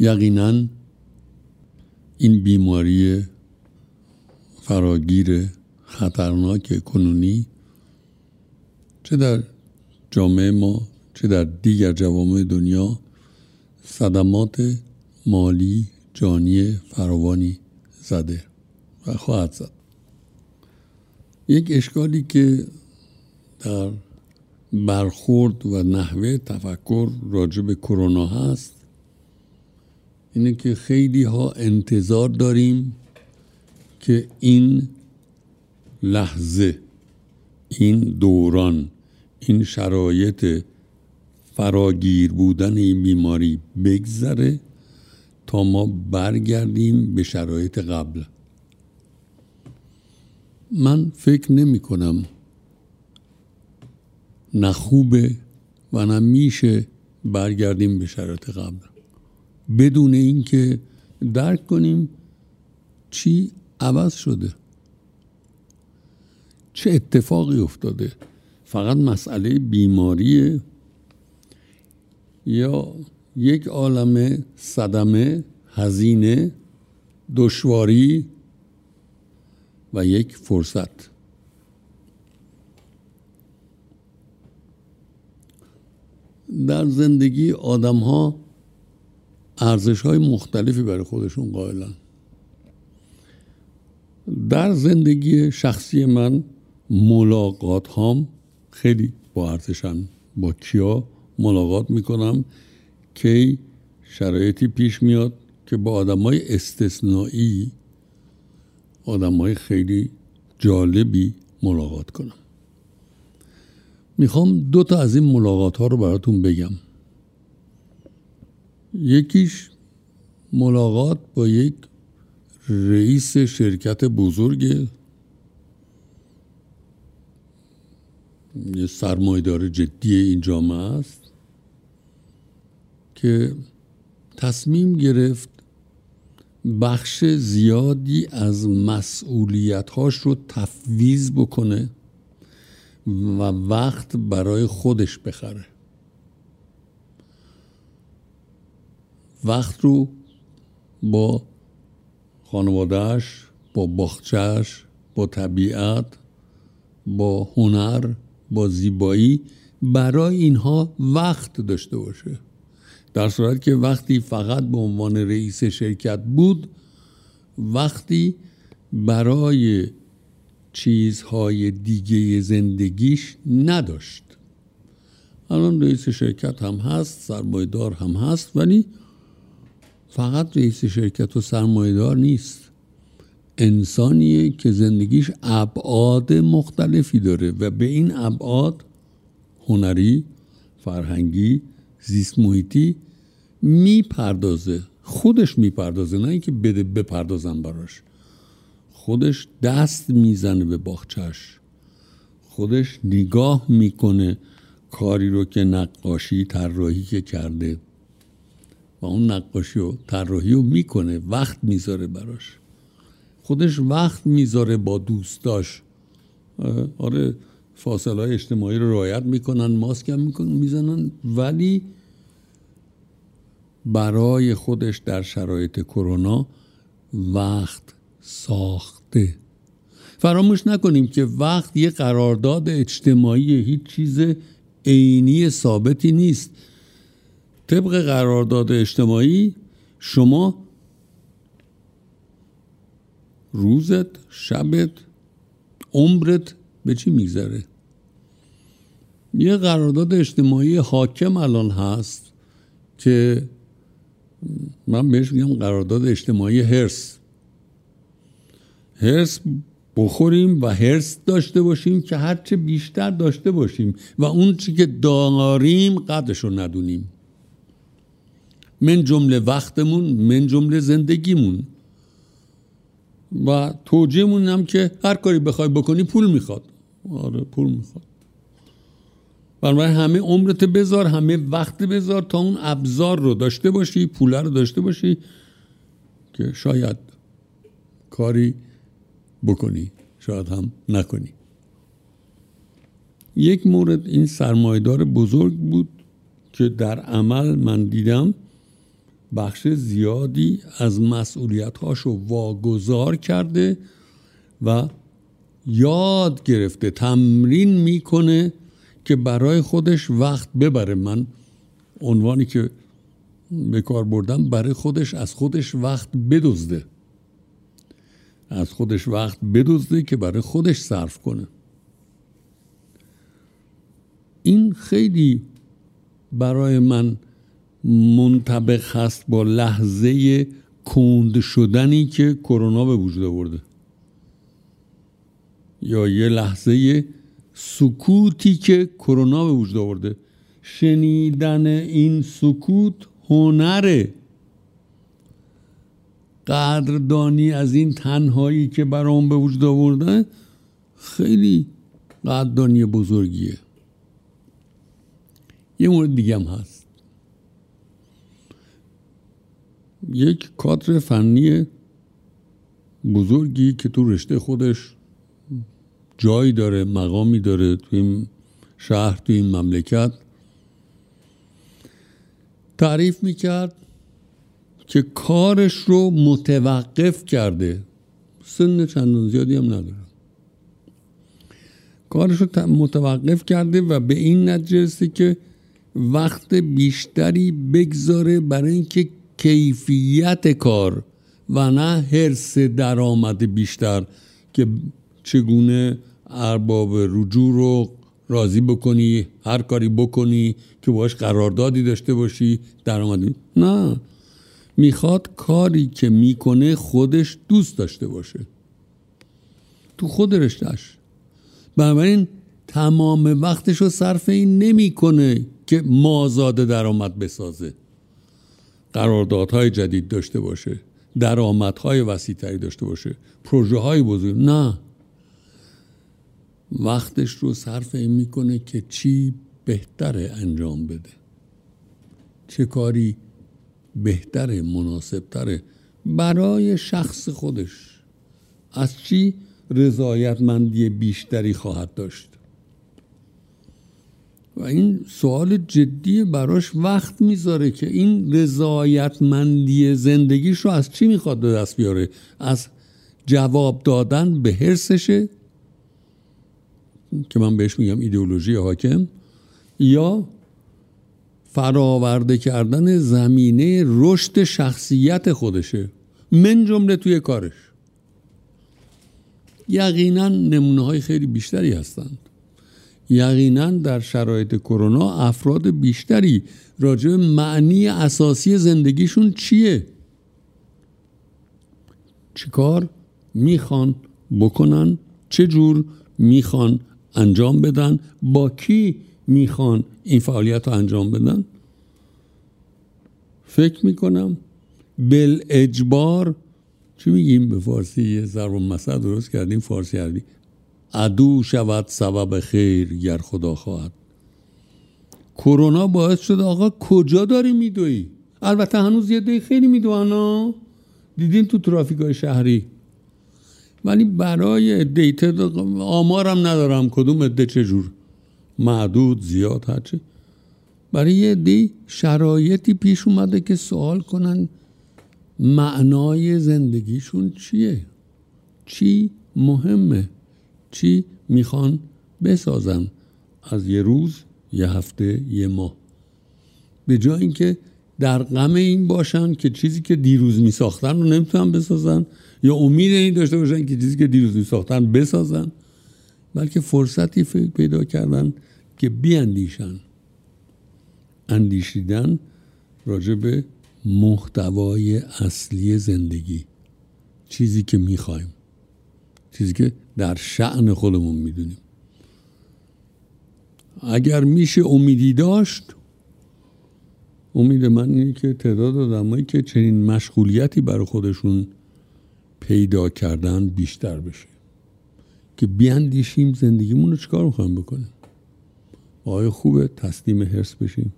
یقینا این بیماری فراگیر خطرناک کنونی چه در جامعه ما چه در دیگر جوامع دنیا صدمات مالی جانی فراوانی زده و خواهد زد. یک اشکالی که در برخورد و نحوه تفکر راجع به کرونا هست اینه که خیلی ها انتظار داریم که این لحظه این دوران این شرایط فراگیر بودن این بیماری بگذره تا ما برگردیم به شرایط قبل. من فکر نمی کنم نه خوبه و نه میشه برگردیم به شرایط قبل. بدون اینکه درک کنیم چی عوض شده. چه اتفاقی افتاده. فقط مسئله بیماریه. یا یک عالم صدمه هزینه دشواری و یک فرصت. در زندگی آدم ها ارزش های مختلفی برای خودشون قائلن. در زندگی شخصی من ملاقات هام خیلی با ارزشن. با کیا ملاقات می‌کنم که شرایطی پیش میاد که با آدم های استثنایی آدم های خیلی جالبی ملاقات کنم. می‌خوام دو تا از این ملاقات ها رو براتون بگم. یکیش ملاقات با یک رئیس شرکت بزرگ یه سرمایدار جدی این جامعه است که تصمیم گرفت بخش زیادی از مسئولیتهاش رو تفویض بکنه و وقت برای خودش بخره. وقت رو با خانوادهش با باخچهش با طبیعت با هنر با زیبایی برای اینها وقت داشته باشه. در صورت که وقتی فقط به عنوان رئیس شرکت بود وقتی برای چیزهای دیگه زندگیش نداشت. الان رئیس شرکت هم هست سرمایدار هم هست ولی فقط رئیس شرکت و سرمایدار نیست. انسانیه که زندگیش ابعاد مختلفی داره و به این ابعاد هنری فرهنگی زیست محیطی می‌پردازه. خودش می‌پردازه نه اینکه بده بپردازن براش. خودش دست می‌زنه به باغچش خودش نگاه می‌کنه کاری رو که نقاشی طراحی که کرده. و اون نقاشی و طراحی رو می‌کنه وقت می‌ذاره براش. خودش وقت می‌ذاره با دوستاش. آره فاصله های اجتماعی رو رعایت می‌کنن ماسک هم می‌کنن می‌زنن ولی برای خودش در شرایط کرونا وقت ساخته. فراموش نکنیم که وقت یه قرارداد اجتماعی هیچ چیز عینی ثابتی نیست. طبق قرارداد اجتماعی شما روزت شبت عمرت به چی میگذره؟ یه قرارداد اجتماعی حاکم الان هست که من بهش میگم قرارداد اجتماعی هرس هرس بخوریم و هرس داشته باشیم که هرچه بیشتر داشته باشیم و اون چی که داریم قدرش رو ندونیم. من جمله وقتمون من جمله زندگیمون. و توجیهمون هم که هر کاری بخوای بکنی پول می‌خواد. آره پول می‌خواد. بنابراین همه عمرت بذار همه وقت بذار تا اون ابزار رو داشته باشی پول رو داشته باشی که شاید کاری بکنی شاید هم نکنی. یک مورد این سرمایدار بزرگ بود که در عمل من دیدم. بخش زیادی از مسئولیت هاشو واگذار کرده و یاد گرفته تمرین می‌کنه که برای خودش وقت ببره. من عنوانی که به کار بردم برای خودش از خودش وقت بدزده. از خودش وقت بدزده که برای خودش صرف کنه. این خیلی برای من منطبق هست با لحظه کند شدنی که کرونا به وجود آورده. یا یه لحظه سکوتی که کرونا به وجود آورده. شنیدن این سکوت هنره. قدردانی از این تنهایی که برام به وجود آورده خیلی قدردانی بزرگیه. یه مورد دیگه هم هست. یک کادر فنی بزرگی که تو رشته خودش جایی داره مقامی داره تو این شهر تو این مملکت. تعریف می‌کرد که کارش رو متوقف کرده. سن چندان زیادی هم نداره کارش رو متوقف کرده و به این نتیجه که وقت بیشتری بگذاره برای اینکه کیفیت کار و نه حرس درآمد بیشتر که چگونه ارباب رجوع رو راضی بکنی هر کاری بکنی که باش قراردادی داشته باشی درآمدی نه. می‌خواد کاری که می‌کنه خودش دوست داشته باشه. تو خود رشتهش بنابراین تمام وقتش رو صرف این نمی‌کنه که مازاد درآمد بسازه. قراردادهای جدید داشته باشه درآمدهای وسیعتری داشته باشه پروژه های بزرگ. نه. وقتش رو صرف این می‌کنه که چی بهتره انجام بده. چه کاری بهتره مناسبتره برای شخص خودش. از چی رضایتمندی بیشتری خواهد داشت؟ و این سوال جدی براش وقت می‌ذاره که این رضایتمندی زندگیش رو از چی می‌خواد به دست بیاره؟ از جواب دادن به حرسشه که من بهش میگم ایدئولوژی حاکم یا فراورده کردن زمینه رشد شخصیت خودشه. من جمله توی کارش. یقینا نمونه های خیلی بیشتری هستند. یقینا در شرایط کرونا افراد بیشتری راجع به معنی اساسی زندگیشون چیه؟ چیکار می‌خوان بکنن؟ چه جور می‌خوان انجام بدن؟ با کی می‌خوان این فعالیت رو انجام بدن؟ فکر می‌کنم بل اجبار چی میگیم؟ به فارسی یه ضرب مسئله درست کردیم فارسی عربی. عدو شود سبب خیر گر خدا خواهد. کرونا باعث شده آقا کجا داری میدوی؟ البته هنوز یه دی خیلی میدوان دیدین تو ترافیک های شهری؟ ولی برای دیتا آمارم ندارم کدوم عده چجور. معدود زیاد هرچه برای یه دی شرایطی پیش اومده که سوال کنن معنای زندگیشون چیه؟ چی مهمه؟ چی می‌خوان بسازن از یه روز یه هفته یه ماه. به جای اینکه در غم این باشن که چیزی که دیروز میساختن رو نمی‌تونن بسازن یا امید این داشته باشن که چیزی که دیروز میساختن بسازن بلکه فرصتی پیدا کردن که بیاندیشن. اندیشیدن راجع به محتوای اصلی زندگی. چیزی که می‌خوایم. چیزی که در شعن خودمون می‌دونیم. اگر میشه امیدی داشت امید من اینه که تعداد آدمایی که چنین مشغولیتی برای خودشون پیدا کردن بیشتر بشه. که بیاندیشیم زندگیمون رو چکار می‌خوایم بکنیم؟ آیا خوبه تسلیم حرس بشیم.